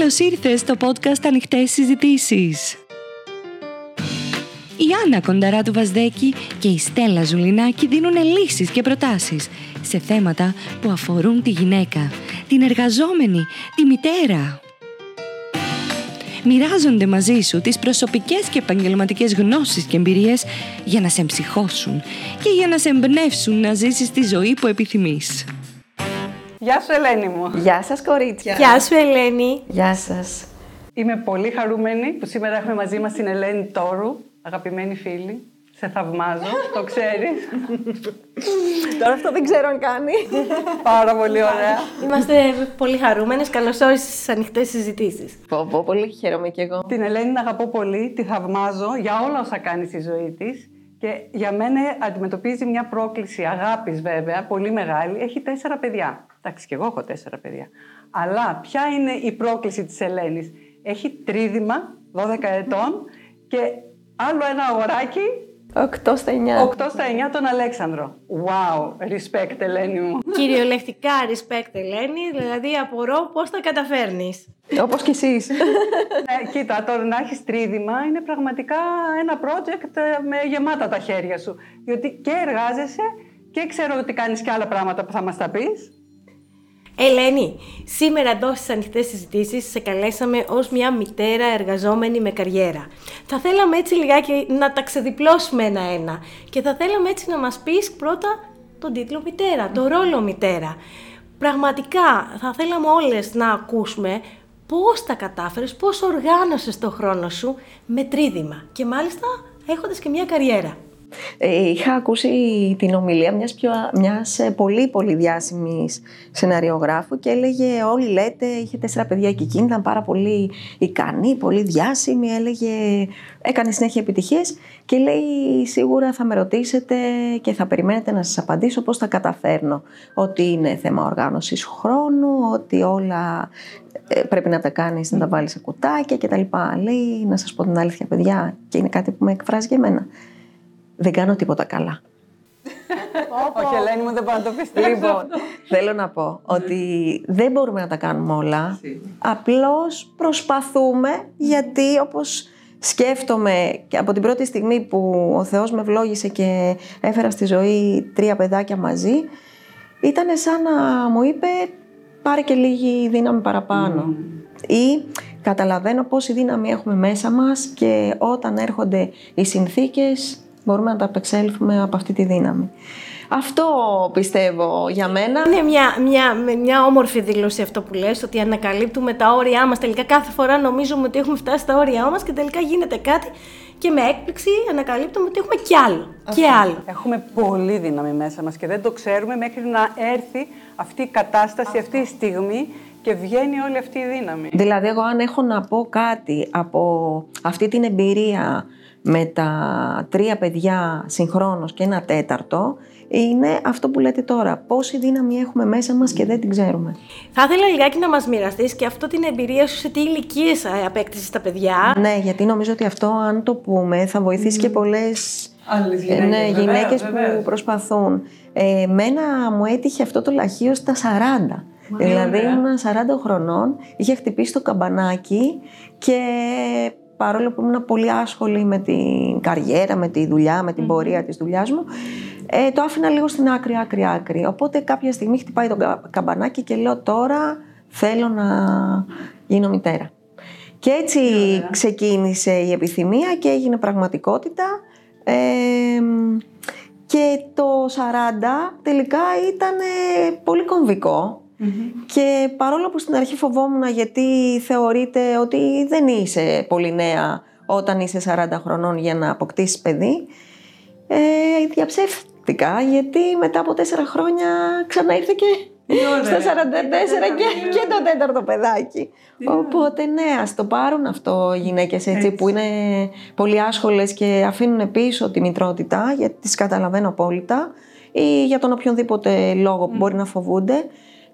Καλώς ήρθες στο podcast Ανοιχτές Συζητήσεις. Η Άννα Κονταρά του Βαζδέκη και η Στέλλα Ζουλινάκη δίνουν λύσεις και προτάσεις σε θέματα που αφορούν τη γυναίκα, την εργαζόμενη, τη μητέρα. Μοιράζονται μαζί σου τις προσωπικές και επαγγελματικές γνώσεις και εμπειρίες για να σε εμψυχώσουν και για να σε εμπνεύσουν να ζήσεις τη ζωή που επιθυμείς. Γεια σου Ελένη μου. Γεια σας κορίτσια. Γεια σου Ελένη. Γεια σας. Είμαι πολύ χαρούμενη που σήμερα έχουμε μαζί μας την Ελένη Τόρου, αγαπημένη φίλη. Σε θαυμάζω, το ξέρεις. Τώρα αυτό δεν ξέρω αν κάνει. Πάρα πολύ ωραία. Είμαστε πολύ χαρούμενες. Καλώς όρισες στις ανοιχτές συζητήσεις. Πω, πω, πολύ χαίρομαι κι εγώ. Την Ελένη την αγαπώ πολύ, τη θαυμάζω για όλα όσα κάνει στη ζωή της. Και για μένα αντιμετωπίζει μια πρόκληση αγάπης βέβαια, πολύ μεγάλη. Έχει τέσσερα παιδιά. Εντάξει, και εγώ έχω τέσσερα παιδιά. Αλλά ποια είναι η πρόκληση της Ελένης; Έχει τρίδημα, 12 ετών και άλλο ένα αγοράκι 8 στα 9. 8 στα 9 τον Αλέξανδρο. Wow, respect Ελένη μου. Κυριολεκτικά respect Ελένη, δηλαδή απορώ πώς τα καταφέρνεις. Όπως κι εσείς. ναι, κοίτα, τώρα να έχεις τρίδημα είναι πραγματικά ένα project ε, με γεμάτα τα χέρια σου. Διότι και εργάζεσαι και ξέρω ότι κάνεις και άλλα πράγματα που θα μας τα πεις. Ελένη, σήμερα εδώ στι ανοιχτές συζητήσεις σε καλέσαμε ως μια μητέρα εργαζόμενη με καριέρα. Θα θέλαμε έτσι λιγάκι να τα ξεδιπλώσουμε ένα-ένα και θα θέλαμε έτσι να μας πεις πρώτα τον τίτλο μητέρα, το ρόλο μητέρα. Πραγματικά θα θέλαμε όλες να ακούσουμε πώς τα κατάφερες, πώς οργάνωσες το χρόνο σου με τρίδημα και μάλιστα έχοντας και μια καριέρα. Ε, είχα ακούσει την ομιλία μιας, πιο, μιας ε, πολύ πολύ διάσημης σεναριογράφου και έλεγε όλοι λέτε είχε τέσσερα παιδιά και εκείνη ήταν πάρα πολύ ικανή, πολύ διάσημη έλεγε έκανε συνέχεια επιτυχίες και λέει σίγουρα θα με ρωτήσετε και θα περιμένετε να σας απαντήσω πώς τα καταφέρνω ότι είναι θέμα οργάνωσης χρόνου ότι όλα ε, πρέπει να τα κάνεις, να τα βάλεις σε κουτάκια κτλ. Λέει να σας πω την αλήθεια παιδιά και είναι κάτι που με εκφράζει για μένα δεν κάνω τίποτα καλά. Όχι, Ελένη μου, δεν μπορώ να το πιστέψω. Λοιπόν, θέλω να πω ότι δεν μπορούμε να τα κάνουμε όλα. Απλώς προσπαθούμε γιατί όπως σκέφτομαι και από την πρώτη στιγμή που ο Θεός με ευλόγησε και έφερα στη ζωή τρία παιδάκια μαζί, ήταν σαν να μου είπε πάρε και λίγη δύναμη παραπάνω. Ή καταλαβαίνω πόση δύναμη έχουμε μέσα μας και όταν έρχονται οι συνθήκες μπορούμε να τα απεξέλθουμε από αυτή τη δύναμη. Αυτό πιστεύω για μένα. Είναι μια, μια, μια όμορφη δήλωση αυτό που λες, ότι ανακαλύπτουμε τα όρια μας. Τελικά κάθε φορά νομίζουμε ότι έχουμε φτάσει στα όρια μας και τελικά γίνεται κάτι και με έκπληξη ανακαλύπτουμε ότι έχουμε κι άλλο. Και άλλο. Έχουμε πολύ δύναμη μέσα μας και δεν το ξέρουμε μέχρι να έρθει αυτή η κατάσταση, αυτή η στιγμή και βγαίνει όλη αυτή η δύναμη. Δηλαδή εγώ αν έχω να πω κάτι από αυτή την εμπειρία με τα τρία παιδιά συγχρόνως και ένα τέταρτο είναι αυτό που λέτε τώρα. Πόση δύναμη έχουμε μέσα μας και δεν την ξέρουμε. Θα ήθελα λιγάκι να μας μοιραστείς και αυτό την εμπειρία σου σε τι ηλικίες απέκτησες τα παιδιά. Ναι, γιατί νομίζω ότι αυτό αν το πούμε θα βοηθήσει και πολλές Άλλες ε, γυναίκες, ναι, βεβαίως, γυναίκες βεβαίως. που προσπαθούν. Ε, μένα μου έτυχε αυτό το λαχείο στα 40. δηλαδή ωραία. ήμουν 40 χρονών, είχε χτυπήσει το καμπανάκι και παρόλο που ήμουν πολύ άσχολη με την καριέρα, με τη δουλειά, με την πορεία της δουλειάς μου, ε, το άφηνα λίγο στην άκρη, άκρη, άκρη. Οπότε κάποια στιγμή χτυπάει το κα- καμπανάκι και λέω τώρα θέλω να γίνω μητέρα. Και έτσι ξεκίνησε η επιθυμία και έγινε πραγματικότητα. Ε, και το 40 τελικά ήταν ε, πολύ κομβικό. Και παρόλο που στην αρχή φοβόμουν γιατί θεωρείται ότι δεν είσαι πολύ νέα όταν είσαι 40 χρονών για να αποκτήσεις παιδί, ε, διαψεύτηκα γιατί μετά από τέσσερα χρόνια ξανά ήρθε και στα 44 και, και το τέταρτο παιδάκι. Οπότε ναι, ας το πάρουν αυτό οι γυναίκες έτσι, που είναι πολύ άσχολες και αφήνουν πίσω τη μητρότητα, γιατί τις καταλαβαίνω απόλυτα, ή για τον οποιονδήποτε λόγο που μπορεί να φοβούνται,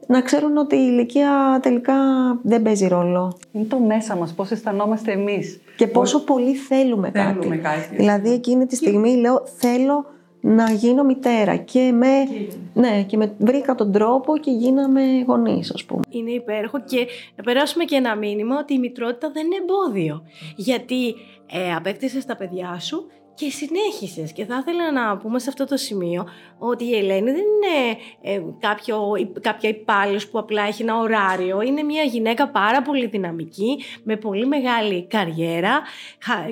να ξέρουν ότι η ηλικία τελικά δεν παίζει ρόλο. Είναι το μέσα μας, πώς αισθανόμαστε εμείς. Και πόσο πολύ θέλουμε, Θέλουμε κάτι. κάτι. Δηλαδή εκείνη τη στιγμή λέω θέλω να γίνω μητέρα και με, ναι, και με βρήκα τον τρόπο και γίναμε γονείς ας πούμε. Είναι υπέροχο και να περάσουμε και ένα μήνυμα ότι η μητρότητα δεν είναι εμπόδιο. Γιατί ε, απέκτησες τα παιδιά σου και συνέχισες. Και θα ήθελα να πούμε σε αυτό το σημείο ότι η Ελένη δεν είναι ε, κάποιο, κάποια υπάλληλος που απλά έχει ένα ωράριο. Είναι μια γυναίκα πάρα πολύ δυναμική, με πολύ μεγάλη καριέρα.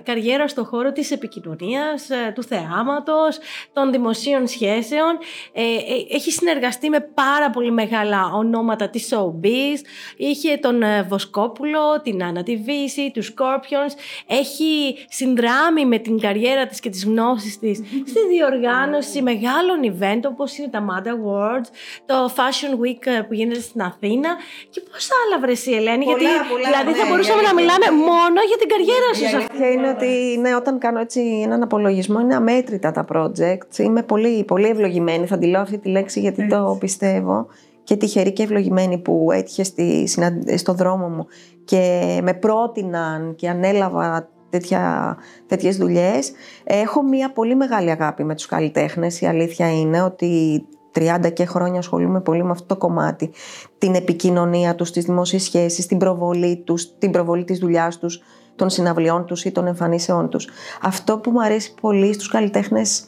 Καριέρα στον χώρο της επικοινωνίας, ε, του θεάματος, των δημοσίων σχέσεων. Ε, ε, έχει συνεργαστεί με πάρα πολύ μεγάλα ονόματα της showbiz. Είχε τον Βοσκόπουλο, την Άννα Βύση, τους Scorpions. Έχει συνδράμει με την καριέρα και τις γνώσεις της στη διοργάνωση μεγάλων event όπως είναι τα Mad Awards, το Fashion Week ε, που γίνεται στην Αθήνα και πώς άλλα βρεσί Ελένη, Πολλά, γιατί πολλά, δηλαδή ναι, θα μπορούσαμε για να αλήθεια. μιλάμε μόνο για την καριέρα σου. Η σε αυτό. αλήθεια είναι ότι ναι, όταν κάνω έτσι έναν απολογισμό είναι αμέτρητα τα projects. Είμαι πολύ, πολύ ευλογημένη. Θα τη λέω αυτή τη λέξη γιατί το πιστεύω. Και τυχερή και ευλογημένη που έτυχε στη, συναν- στο δρόμο μου και με πρότειναν και ανέλαβα τέτοια, τέτοιες δουλειές. Έχω μία πολύ μεγάλη αγάπη με τους καλλιτέχνες. Η αλήθεια είναι ότι 30 και χρόνια ασχολούμαι πολύ με αυτό το κομμάτι. Την επικοινωνία τους, τις δημόσιες σχέσεις, την προβολή τους, την προβολή της δουλειάς τους, των συναυλιών τους ή των εμφανίσεών τους. Αυτό που μου αρέσει πολύ στους καλλιτέχνες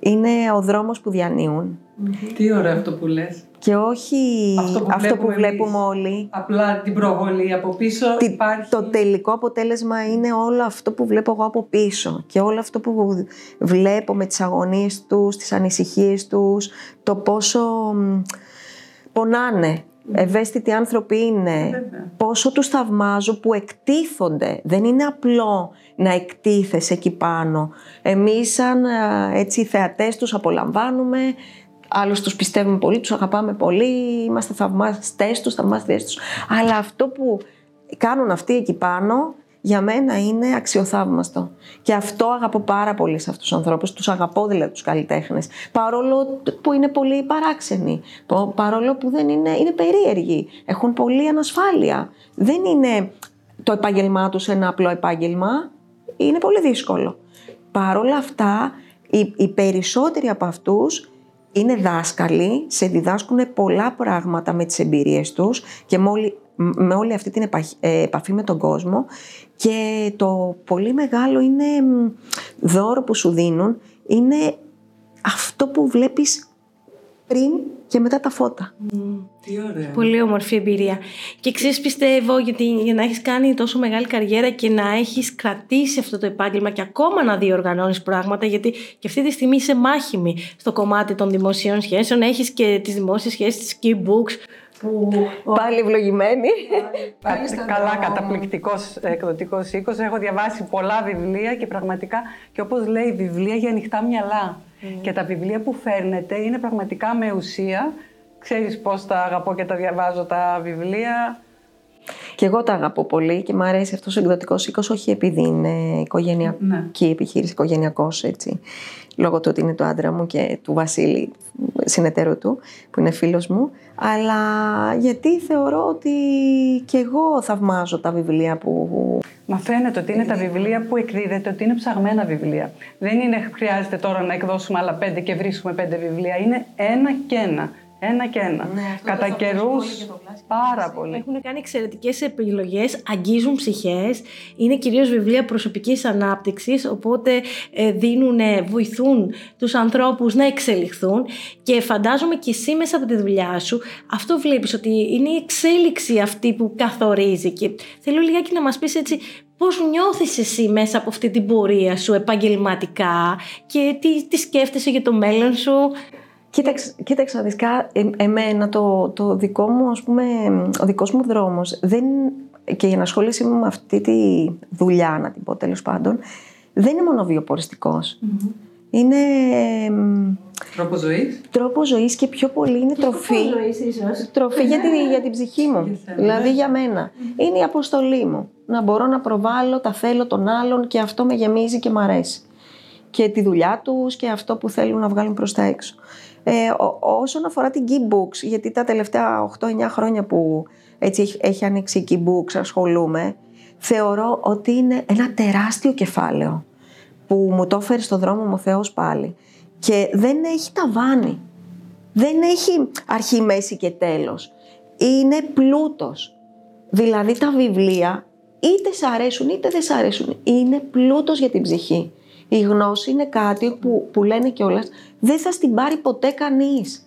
είναι ο δρόμος που διανύουν Τι ωραίο αυτό που λες. και όχι Αυτό που αυτό που βλέπουμε βλέπουμε εμείς. όλοι. Απλά την προβολή από πίσω Τι- υπάρχει... Το τελικό αποτέλεσμα είναι όλο αυτό που βλέπω εγώ από πίσω και όλο αυτό που βλέπω με τις αγωνίες τους, τις ανησυχίες τους, το πόσο μ, πονάνε, ευαίσθητοι άνθρωποι είναι, Βέβαια. πόσο τους θαυμάζω που εκτίθονται. Δεν είναι απλό να εκτίθεσαι εκεί πάνω. Εμείς σαν α, έτσι θεατές τους απολαμβάνουμε, άλλους τους πιστεύουμε πολύ, τους αγαπάμε πολύ, είμαστε θαυμαστές τους, θαυμαστές τους. Αλλά αυτό που κάνουν αυτοί εκεί πάνω για μένα είναι αξιοθαύμαστο. Και αυτό αγαπώ πάρα πολύ σε αυτούς τους ανθρώπους. Τους αγαπώ δηλαδή τους καλλιτέχνες. Παρόλο που είναι πολύ παράξενοι. πο- Παρόλο που δεν είναι, είναι περίεργοι. Έχουν πολλή ανασφάλεια. Δεν είναι το επάγγελμά τους ένα απλό επάγγελμα. Είναι πολύ δύσκολο. Παρ' όλα αυτά, οι, οι περισσότεροι από αυτούς είναι δάσκαλοι, σε διδάσκουν πολλά πράγματα με τις εμπειρίες τους και με όλη, με όλη αυτή την επαχ- ε, επαφή με τον κόσμο και το πολύ μεγάλο είναι μ, δώρο που σου δίνουν είναι αυτό που βλέπεις πριν και μετά τα φώτα. Τι ωραίο. Πολύ όμορφη εμπειρία. Και ξέρεις, πιστεύω, γιατί για να έχεις κάνει τόσο μεγάλη καριέρα και να έχεις κρατήσει αυτό το επάγγελμα και ακόμα να διοργανώνεις πράγματα, γιατί και αυτή τη στιγμή είσαι μάχημη στο κομμάτι των δημοσίων σχέσεων. Έχεις και τις δημόσιες σχέσεις τη Key Books. Που Πάλι ευλογημένη. Καλά, καταπληκτικός εκδοτικός οίκος. Έχω διαβάσει πολλά βιβλία και πραγματικά, και όπως λέει, βιβλία για ανοιχτά μυαλά. Και τα βιβλία που φέρνετε είναι πραγματικά με ουσία. Ξέρεις πώς τα αγαπώ και τα διαβάζω τα βιβλία. Και εγώ τα αγαπώ πολύ και μου αρέσει αυτός ο εκδοτικός οίκος όχι επειδή είναι οικογενειακή επιχείρηση, οικογενειακός έτσι, λόγω του ότι είναι το άντρα μου και του Βασίλη, συνεταίρου του, που είναι φίλος μου, αλλά γιατί θεωρώ ότι και εγώ θαυμάζω τα βιβλία που... Μα φαίνεται ότι είναι τα βιβλία που εκδίδεται, ότι είναι ψαγμένα βιβλία. Δεν είναι χρειάζεται τώρα να εκδώσουμε άλλα πέντε και βρίσκουμε πέντε βιβλία. Είναι ένα και ένα. Ένα και ένα. Κατά καιρούς πάρα πολύ. Έχουν κάνει εξαιρετικές επιλογές, αγγίζουν ψυχές. Είναι κυρίως βιβλία προσωπικής ανάπτυξης, οπότε ε, δίνουν, ε, βοηθούν τους ανθρώπους να εξελιχθούν. Και φαντάζομαι και εσύ μέσα από τη δουλειά σου, αυτό βλέπεις ότι είναι η εξέλιξη αυτή που καθορίζει. Και θέλω λιγάκι να μας πεις έτσι. Πώς νιώθεις εσύ μέσα από αυτή την πορεία σου επαγγελματικά και τι, τι σκέφτεσαι για το μέλλον σου; Κοίταξε, κοίταξε να δεις, κα- ε- εμένα το, το δικό μου, ας πούμε, ο δικός μου δρόμος δεν, και η ενασχόλησή μου με αυτή τη δουλειά, να την πω τέλος πάντων, δεν είναι μόνο βιοποριστικός. Είναι εμ, Τρόπο ζωής. τρόπο ζωής και πιο πολύ είναι τροφή. Τροφή για, τη, για την ψυχή μου. Για σένα, δηλαδή για μένα. Είναι η αποστολή μου. Να μπορώ να προβάλλω τα θέλω των άλλων και αυτό με γεμίζει και μ' αρέσει. Και τη δουλειά τους και αυτό που θέλουν να βγάλουν προς τα έξω. Ε, ό- όσον αφορά την Key Books, γιατί τα τελευταία 8-9 χρόνια που έτσι έχει, έχει ανοίξει η Key Books, ασχολούμαι, θεωρώ ότι είναι ένα τεράστιο κεφάλαιο που μου το έφερε στο δρόμο μου ο Θεός πάλι. και δεν έχει ταβάνι. Δεν έχει αρχή, μέση και τέλος. Είναι πλούτος. Δηλαδή τα βιβλία είτε σ' αρέσουν είτε δεν σ' αρέσουν. Είναι πλούτος για την ψυχή. Η γνώση είναι κάτι που, που λένε κιόλας δεν θα στην πάρει ποτέ κανείς.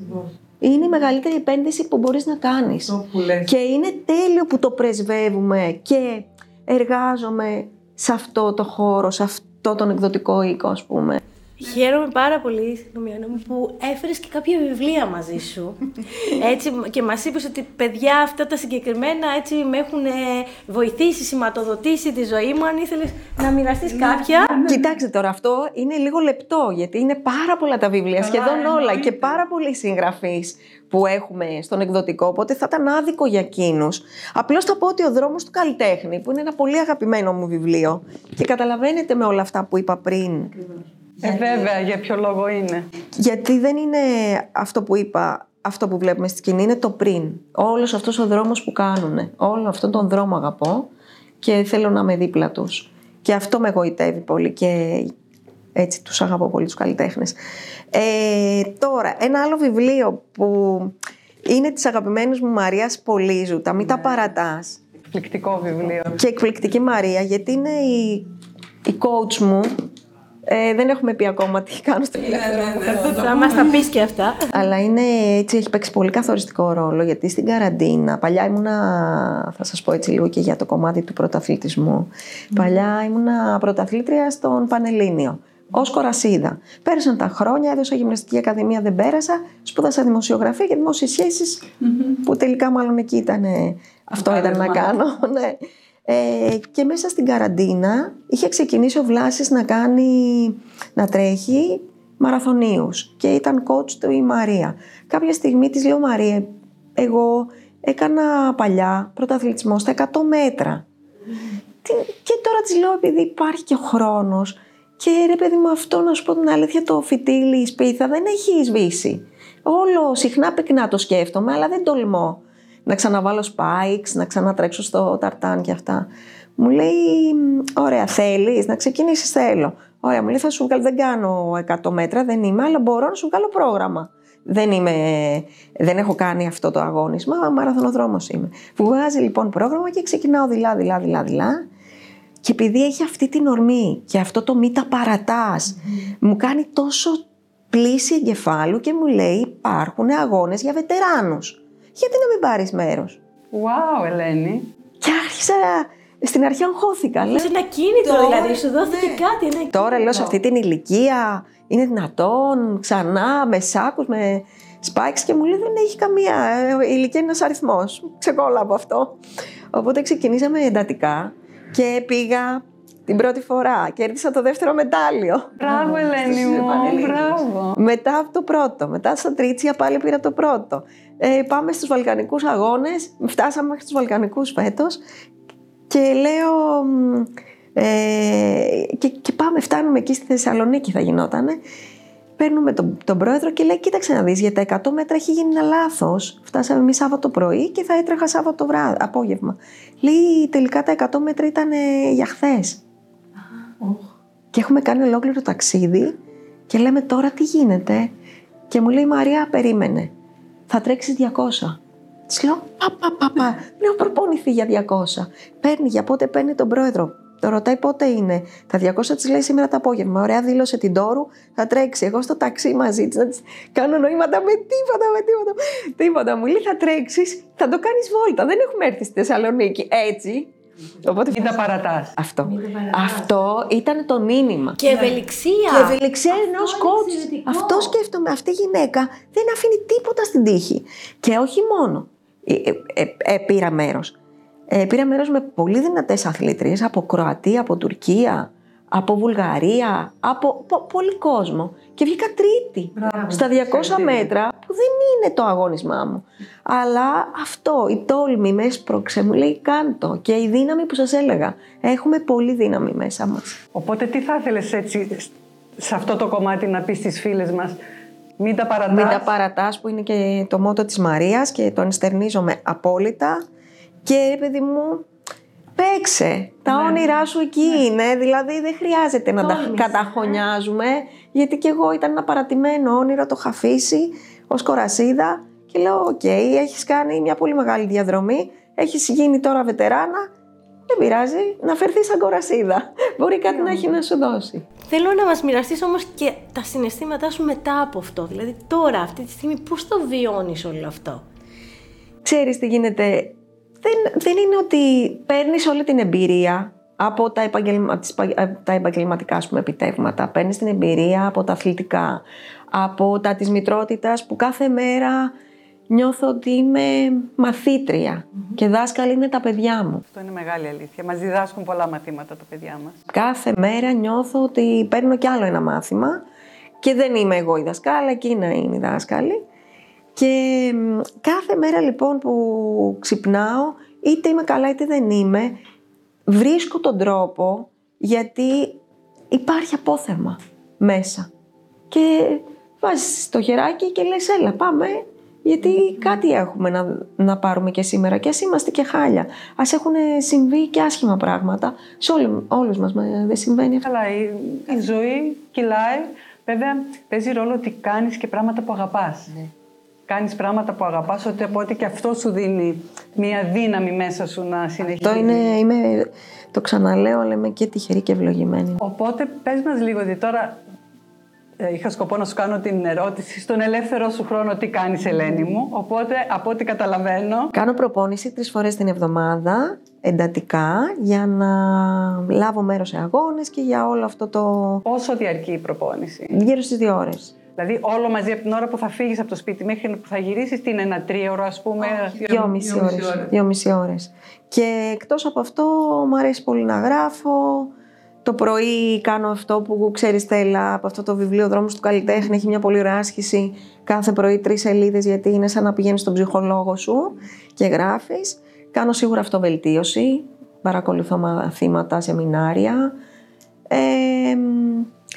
Είναι η μεγαλύτερη επένδυση που μπορείς να κάνεις. Και είναι τέλειο που το πρεσβεύουμε και εργάζομαι σε αυτό το χώρο, σε αυτό τον εκδοτικό οίκο ας πούμε. Χαίρομαι πάρα πολύ, συγγνώμη, που έφερες και κάποια βιβλία μαζί σου. Έτσι, και μας είπες ότι παιδιά αυτά τα συγκεκριμένα έτσι με έχουν ε, βοηθήσει, σηματοδοτήσει τη ζωή μου. Αν ήθελες να μοιραστείς ναι, κάποια. Ναι, ναι. Κοιτάξτε τώρα, αυτό είναι λίγο λεπτό, γιατί είναι πάρα πολλά τα βιβλία, σχεδόν όλα και πάρα πολλοί συγγραφείς που έχουμε στον εκδοτικό, οπότε θα ήταν άδικο για εκείνους. Απλώς θα πω ότι ο δρόμος του καλλιτέχνη, που είναι ένα πολύ αγαπημένο μου βιβλίο, και καταλαβαίνετε με όλα αυτά που είπα πριν. Ε, βέβαια, για ποιο λόγο είναι; Γιατί δεν είναι αυτό που είπα, αυτό που βλέπουμε στη σκηνή, είναι το πριν. Όλος αυτός ο δρόμος που κάνουν. Όλο αυτόν τον δρόμο αγαπώ και θέλω να είμαι δίπλα τους. Και αυτό με εγωιτεύει πολύ και έτσι τους αγαπώ πολύ τους καλλιτέχνες. Ε, τώρα, ένα άλλο βιβλίο που είναι της αγαπημένης μου Μαρίας Πολύζου, «Τα μη τα ναι. παρατάς». Εκπληκτικό βιβλίο. Και εκπληκτική Μαρία, γιατί είναι η, η coach μου ε, δεν έχουμε πει ακόμα τι κάνω στο τηλέφωνο. Θα μας τα πεις και αυτά. Αλλά είναι, έτσι, έχει παίξει πολύ καθοριστικό ρόλο γιατί στην καραντίνα. Παλιά ήμουνα, θα σας πω έτσι λίγο και για το κομμάτι του πρωταθλητισμού. Παλιά ήμουνα πρωταθλήτρια στον Πανελλήνιο. Ω κορασίδα. Πέρασαν τα χρόνια, έδωσα γυμναστική ακαδημία, δεν πέρασα. Σπούδασα δημοσιογραφία και δημόσιες που τελικά μάλλον εκεί ήταν. Αυτό ήταν να κάνω. Ναι. Ε, και μέσα στην καραντίνα είχε ξεκινήσει ο Βλάσης να κάνει, να τρέχει μαραθωνίους και ήταν coach του η Μαρία. Κάποια στιγμή της λέω Μαρία, εγώ έκανα παλιά πρωταθλητισμό στα 100 μέτρα. Και τώρα της λέω επειδή υπάρχει και ο χρόνος και ρε παιδί μου αυτό να σου πω την αλήθεια το φυτίλι, η σπίθα δεν έχει σβήσει. Όλο συχνά πυκνά το σκέφτομαι αλλά δεν τολμώ να ξαναβάλω spikes, να ξανατρέξω στο ταρτάν και αυτά. Μου λέει, ωραία, θέλεις να ξεκινήσεις, θέλω. Ωραία, μου λέει, θα σου βγάλω, δεν κάνω 100 μέτρα, δεν είμαι, αλλά μπορώ να σου βγάλω πρόγραμμα. Δεν, είμαι, δεν έχω κάνει αυτό το αγώνισμα, μαραθωνοδρόμος είμαι. Βγάζει λοιπόν πρόγραμμα και ξεκινάω δειλά, δειλά, δειλά, δειλά. Και επειδή έχει αυτή την ορμή και αυτό το μη τα παρατας μου κάνει τόσο πλήση εγκεφάλου και μου λέει υπάρχουν αγώνες για βετεράνους γιατί να μην πάρεις μέρος; Wow, Ελένη. Και άρχισα. Στην αρχή αγχώθηκα. Είσαι ένα κίνητο δηλαδή, σου δόθηκε ναι. κάτι. Ένα Τώρα λέω σε αυτή την ηλικία είναι δυνατόν ξανά με σάκους, με spikes και μου λέει δεν έχει καμία. Ε, η ηλικία είναι ένας αριθμός. Ξεκόλα από αυτό. Οπότε ξεκινήσαμε εντατικά και πήγα την πρώτη φορά. Κέρδισα το δεύτερο μετάλλιο. Μπράβο, Ελένη μου. Μπράβο. Μετά από το πρώτο. Μετά στα Τρίτσια πάλι πήρα το πρώτο. Ε, πάμε στους Βαλκανικούς αγώνες. Φτάσαμε μέχρι τους Βαλκανικούς φέτος. Και λέω... Ε, και, και, πάμε, φτάνουμε εκεί στη Θεσσαλονίκη θα γινότανε. Παίρνουμε τον, τον πρόεδρο και λέει: Κοίταξε να δεις, για τα 100 μέτρα έχει γίνει ένα λάθος. Φτάσαμε εμείς Σάββατο πρωί και θα έτρεχα Σάββατο βράδυ, απόγευμα. Λέει: Τελικά τα 100 μέτρα ήταν για χθες. Και έχουμε κάνει ολόκληρο ταξίδι και λέμε τώρα τι γίνεται; Και μου λέει Μαρία, περίμενε. Θα τρέξεις 200. Της λέω, πα, πα, πα, πα. Λέω, προπόνηθη για 200. Παίρνει, για πότε παίρνει τον πρόεδρο. Το ρωτάει πότε είναι. Τα 200 της λέει σήμερα το απόγευμα. Ωραία, δήλωσε την Τόρου, θα τρέξει. Εγώ στο ταξί μαζί της να της κάνω νοήματα με τίποτα, με τίποτα. Τίποτα. Μου λέει θα τρέξεις, θα το κάνεις βόλτα. Δεν έχουμε έρθει στη Θεσσαλονίκη. Έτσι. Οπότε μην τα παρατάς. Αυτό. Αυτό ήταν το μήνυμα. Και ευελιξία. Και ευελιξία ενός κότσου. Αυτό σκέφτομαι. Αυτή η γυναίκα δεν αφήνει τίποτα στην τύχη. Και όχι μόνο. Ε, ε, ε, πήρα μέρος. Ε, πήρα μέρος με πολύ δυνατές αθλήτριε από Κροατία, από Τουρκία, από Βουλγαρία, από πολύ κόσμο. Και βγήκα τρίτη στα 200 μέτρα που δεν είναι το αγώνισμά μου. Αλλά αυτό, η τόλμη με έσπρωξε, μου λέει κάντο και η δύναμη που σας έλεγα. Έχουμε πολύ δύναμη μέσα μας. Οπότε τι θα ήθελες έτσι σε αυτό το κομμάτι να πεις στις φίλες μας. Μην τα παρατάς. Μην τα παρατάς που είναι και το μότο της Μαρίας και τον εστερνίζομαι απόλυτα. Και παιδί μου, πε Παίξε. Τα όνειρά σου εκεί είναι. Δηλαδή δεν χρειάζεται να τα Τόλμησε, καταχωνιάζουμε. Γιατί και εγώ ήταν ένα παρατημένο όνειρο, το είχα αφήσει ως κορασίδα. Και λέω: Οκ, έχεις κάνει μια πολύ μεγάλη διαδρομή. Έχεις γίνει τώρα βετεράνα. Δεν πειράζει να φερθείς σαν κορασίδα. Μπορεί κάτι να έχει να σου δώσει. Θέλω να μας μοιραστείς όμως και τα συναισθήματά σου μετά από αυτό. Δηλαδή τώρα, αυτή τη στιγμή, πώς το βιώνεις όλο αυτό; Ξέρεις τι γίνεται. Δεν, δεν είναι ότι παίρνεις όλη την εμπειρία από τα, επαγγελμα, τις πα- ε, τα επαγγελματικά σου επιτεύγματα. Παίρνεις την εμπειρία από τα αθλητικά, από τα της μητρότητας που κάθε μέρα νιώθω ότι είμαι μαθήτρια και δάσκαλοι είναι τα παιδιά μου. Αυτό είναι μεγάλη αλήθεια. Μας διδάσκουν πολλά μαθήματα τα παιδιά μας. Κάθε μέρα νιώθω ότι παίρνω κι άλλο ένα μάθημα και δεν είμαι εγώ η δασκάλα, εκείνα είναι οι δάσκαλοι. Και μ, κάθε μέρα λοιπόν που ξυπνάω, είτε είμαι καλά είτε δεν είμαι, βρίσκω τον τρόπο γιατί υπάρχει απόθεμα μέσα. Και βάζεις το χεράκι και λες έλα πάμε γιατί κάτι έχουμε να, να πάρουμε και σήμερα και ας είμαστε και χάλια. Ας έχουν συμβεί και άσχημα πράγματα. Σε όλου, όλους μας μα, δεν συμβαίνει αυτό. Καλά, η, η ζωή κυλάει. Βέβαια, παίζει ρόλο ότι κάνεις και πράγματα που αγαπάς. Ναι. Κάνεις πράγματα που αγαπάς, ότι από ότι και αυτό σου δίνει μια δύναμη μέσα σου να συνεχίσεις. Αυτό είναι, είμαι, το ξαναλέω, αλλά είμαι και τυχερή και ευλογημένη. Οπότε πες μας λίγο, ότι τώρα ε, είχα σκοπό να σου κάνω την ερώτηση στον ελεύθερο σου χρόνο τι κάνεις Ελένη μου. Οπότε από ό,τι καταλαβαίνω, Κάνω προπόνηση τρεις φορές την εβδομάδα, εντατικά, για να λάβω μέρος σε αγώνες και για όλο αυτό το... πόσο διαρκεί η προπόνηση; γύρω στις δύο ώρες. Δηλαδή όλο μαζί από την ώρα που θα φύγεις από το σπίτι μέχρι που θα γυρίσεις, τι είναι ένα τρίωρο ας πούμε. Δυόμιση ώρες. Δυόμιση ώρες. Και εκτός από αυτό, μου αρέσει πολύ να γράφω. Το πρωί κάνω αυτό που ξέρεις Στέλλα, από αυτό το βιβλίο «Δρόμος του καλλιτέχνη» έχει μια πολύ ωραία άσκηση κάθε πρωί τρεις σελίδες γιατί είναι σαν να πηγαίνεις στον ψυχολόγο σου και γράφεις. Κάνω σίγουρα αυτοβελτίωση, παρακολουθώ μαθήματα, σεμινάρια. Ε,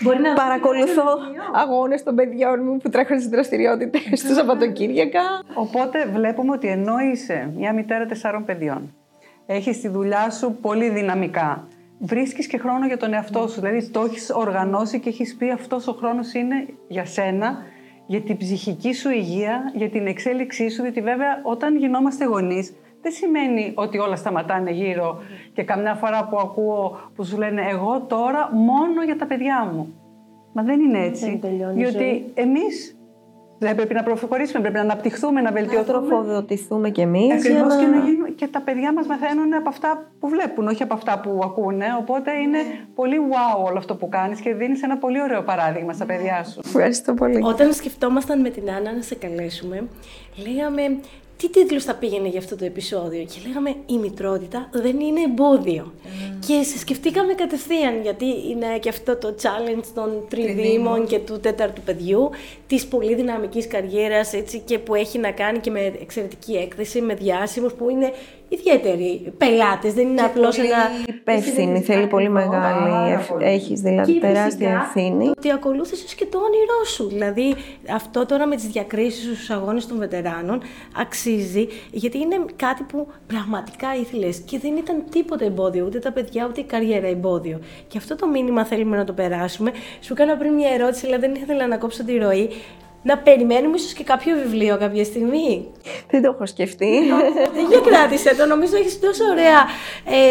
Μπορεί να παρακολουθώ αγώνες των παιδιών μου που τρέχουν στις δραστηριότητες τους Σαββατοκύριακα. Οπότε βλέπουμε ότι ενώ είσαι μια μητέρα τεσσάρων παιδιών, έχεις τη δουλειά σου πολύ δυναμικά, βρίσκεις και χρόνο για τον εαυτό σου. Δηλαδή το έχεις οργανώσει και έχεις πει αυτός ο χρόνος είναι για σένα, για την ψυχική σου υγεία, για την εξέλιξή σου, διότι βέβαια όταν γινόμαστε γονείς, δεν σημαίνει ότι όλα σταματάνε γύρω και καμιά φορά που ακούω που σου λένε εγώ τώρα μόνο για τα παιδιά μου. Μα δεν είναι έτσι. Δεν τελειώνει η ζωή. διότι εμείς δεν πρέπει να προχωρήσουμε, πρέπει να αναπτυχθούμε, να Να βελτιωθούμε. τροφοδοτηθούμε κι εμείς για Ακριβώς να... και, να γίνουμε, και τα παιδιά μας μαθαίνουν από αυτά που βλέπουν, όχι από αυτά που ακούνε. Οπότε είναι πολύ wow όλο αυτό που κάνεις και δίνεις ένα πολύ ωραίο παράδειγμα στα παιδιά σου. Ευχαριστώ πολύ. Όταν σκεφτόμασταν με την Άννα να σε καλέσουμε, λέγαμε τι τίτλος θα πήγαινε για αυτό το επεισόδιο; Και λέγαμε η μητρότητα δεν είναι εμπόδιο. Και σε σκεφτήκαμε κατευθείαν, γιατί είναι και αυτό το challenge των τριδήμων και του τέταρτου παιδιού, της πολύ δυναμικής καριέρας και που έχει να κάνει και με εξαιρετική έκθεση, με διάσημους που είναι ιδιαίτεροι πελάτες. Δεν είναι απλώς ένα. υπεύθυνη, θέλει πολύ μεγάλη, ευ- έχεις δηλαδή Και τεράστια φυσικά ευθύνη. Ότι ακολούθησες και το όνειρό σου. Δηλαδή, αυτό τώρα με τις διακρίσεις στου αγώνες των βετεράνων αξίζει, γιατί είναι κάτι που πραγματικά ήθελες και δεν ήταν τίποτα εμπόδιο, ούτε τα παιδιά, ούτε η καριέρα εμπόδιο. Και αυτό το μήνυμα θέλουμε να το περάσουμε. Σου έκανα πριν μια ερώτηση, αλλά δεν ήθελα να κόψω τη ροή. Να περιμένουμε ίσως και κάποιο βιβλίο κάποια στιγμή. Δεν το έχω σκεφτεί. Για κράτησε το, νομίζω έχεις τόσο ωραία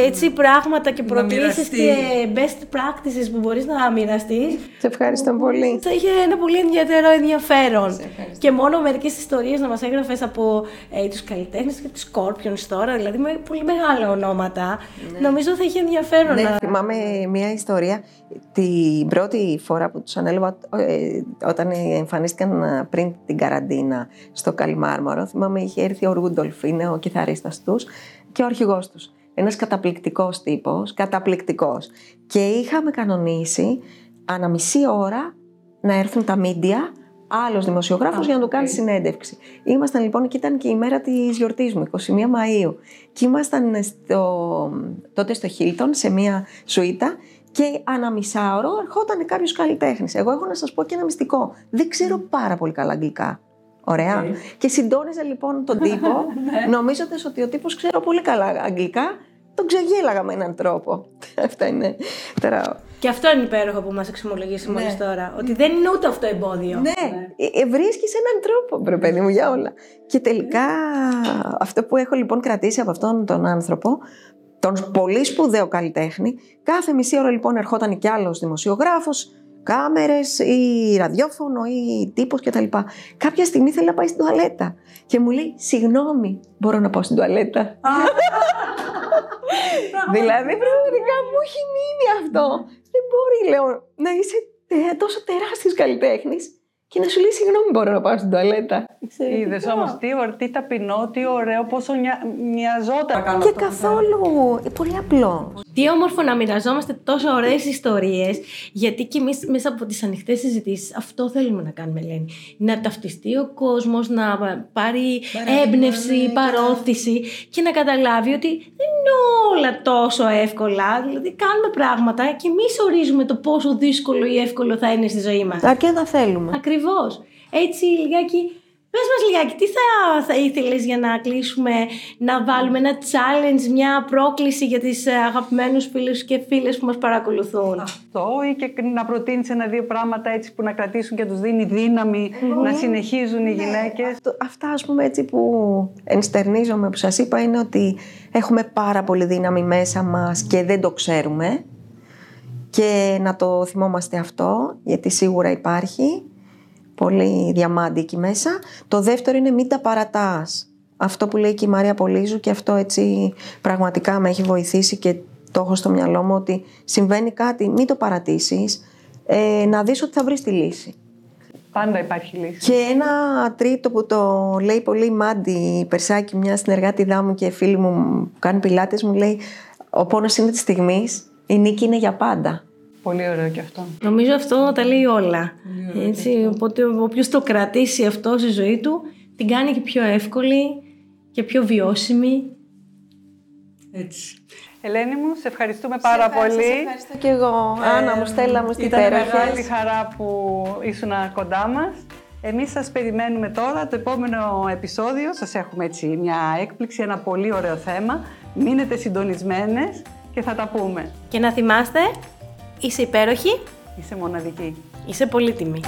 ε, έτσι, πράγματα και προκλήσεις μοιραστεί. και best practices που μπορείς να μοιραστείς. Σε ευχαριστώ πολύ. Θα είχε ένα πολύ ενδιαφέρον ενδιαφέρον. Και μόνο μερικές ιστορίες να μας έγραφες από ε, τους καλλιτέχνες και τους Scorpions τώρα, δηλαδή με πολύ μεγάλα ονόματα. Νομίζω θα είχε ενδιαφέρον Ναι, να. θυμάμαι μια ιστορία. Την πρώτη φορά που τους ανέλαβα, ε, όταν εμφανίστηκαν ε, πριν την καραντίνα στο Καλιμάρμαρο, θυμάμαι είχε έρθει ο Ρούντολφ, είναι ο κιθαρίστας τους και ο αρχηγός τους. Ένας καταπληκτικός τύπος, καταπληκτικός. Και είχαμε κανονίσει ανά μισή ώρα να έρθουν τα μίντια, άλλος δημοσιογράφος για να του κάνει συνέντευξη. Ήμασταν λοιπόν και ήταν και η μέρα της γιορτής μου, 21 Μαου. Και ήμασταν στο, τότε στο Χίλτον σε μια σουίτα και ανά μισάωρο ερχόταν κάποιος καλλιτέχνης. Εγώ έχω να σας πω και ένα μυστικό. Δεν ξέρω πάρα πολύ καλά αγγλικά. Ωραία. Και συντόνιζα λοιπόν τον τύπο, νομίζοντα ότι ο τύπος ξέρω πολύ καλά αγγλικά τον ξεγέλαγα με έναν τρόπο. Αυτό είναι τώρα. Και αυτό είναι υπέροχο που μας εξομολογήσει Ναι. μόλις τώρα. Ότι δεν είναι ούτε αυτό εμπόδιο. Ναι, ε, βρίσκεις έναν τρόπο, βρε παιδί μου, για όλα. Και τελικά αυτό που έχω λοιπόν κρατήσει από αυτόν τον άνθρωπο, τον πολύ σπουδαίο καλλιτέχνη, κάθε μισή ώρα λοιπόν ερχόταν κι άλλος δημοσιογράφος, κάμερες ή ραδιόφωνο ή τύπος κτλ. Κάποια στιγμή θέλει να πάει στην τουαλέτα και μου λέει: Συγγνώμη, μπορώ να πάω στην τουαλέτα. δηλαδή, πραγματικά μου έχει μείνει αυτό. Δεν μπορεί, λέω, να είσαι τε- τόσο τεράστιος καλλιτέχνης και να σου λέει: Συγγνώμη, μπορώ να πάω στην τουαλέτα. Είδες όμως τι, ωραίο, τι ταπεινό, τι ωραίο, πόσο νια, μοιαζόταν. Και καθόλου. ε, Πολύ απλό. Τι όμορφο να μοιραζόμαστε τόσο ωραίες ιστορίες, γιατί και εμείς μέσα από τις ανοιχτές συζητήσεις αυτό θέλουμε να κάνουμε, Ελένη. Να ταυτιστεί ο κόσμος, να πάρει έμπνευση, παρόθηση και να καταλάβει ότι δεν είναι όλα τόσο εύκολα. Δηλαδή, κάνουμε πράγματα και εμείς ορίζουμε το πόσο δύσκολο ή εύκολο θα είναι στη ζωή μας. Αρκεί να θέλουμε. Ακριβώς. Έτσι, λιγάκι. Πες μας λιγάκι, τι θα, θα ήθελες για να κλείσουμε, να βάλουμε ένα challenge, μια πρόκληση για τις ε, αγαπημένους φίλους και φίλες που μας παρακολουθούν; Αυτό ή και να προτείνεις ένα-δύο πράγματα έτσι που να κρατήσουν και τους δίνει δύναμη να συνεχίζουν οι γυναίκες; Το- Αυτά ας πούμε έτσι που ενστερνίζομαι που σας είπα είναι ότι έχουμε πάρα πολύ δύναμη μέσα μας και δεν το ξέρουμε και να το θυμόμαστε αυτό γιατί σίγουρα υπάρχει πολύ διαμάντι εκεί μέσα. Το δεύτερο είναι μην τα παρατάς. Αυτό που λέει και η Μαρία Πολύζου και αυτό έτσι πραγματικά με έχει βοηθήσει και το έχω στο μυαλό μου ότι συμβαίνει κάτι, μην το παρατήσεις, ε, να δεις ότι θα βρεις τη λύση. Πάντα υπάρχει λύση. Και ένα τρίτο που το λέει πολύ η Μάντι η Περσάκη, μια συνεργάτη μου και φίλη μου που κάνει πιλάτες, μου λέει «Ο πόνος είναι της στιγμής, η νίκη είναι για πάντα». Πολύ ωραίο και αυτό. Νομίζω αυτό τα λέει όλα. Έτσι, οπότε όποιος το κρατήσει αυτό στη ζωή του, την κάνει και πιο εύκολη και πιο βιώσιμη. Έτσι. Ελένη μου, σε ευχαριστούμε πάρα πολύ. Ευχαριστώ και εγώ. Άννα μου, Στέλλα μου, στην Ήταν μεγάλη υπέροχες. χαρά που ήσουν κοντά μας. Εμείς σας περιμένουμε τώρα το επόμενο επεισόδιο. Σας έχουμε έτσι μια έκπληξη, ένα πολύ ωραίο θέμα. Μείνετε συντονισμένες και θα τα πούμε. Και να θυμάστε, είσαι υπέροχη, Είσαι μοναδική. είσαι πολύτιμη.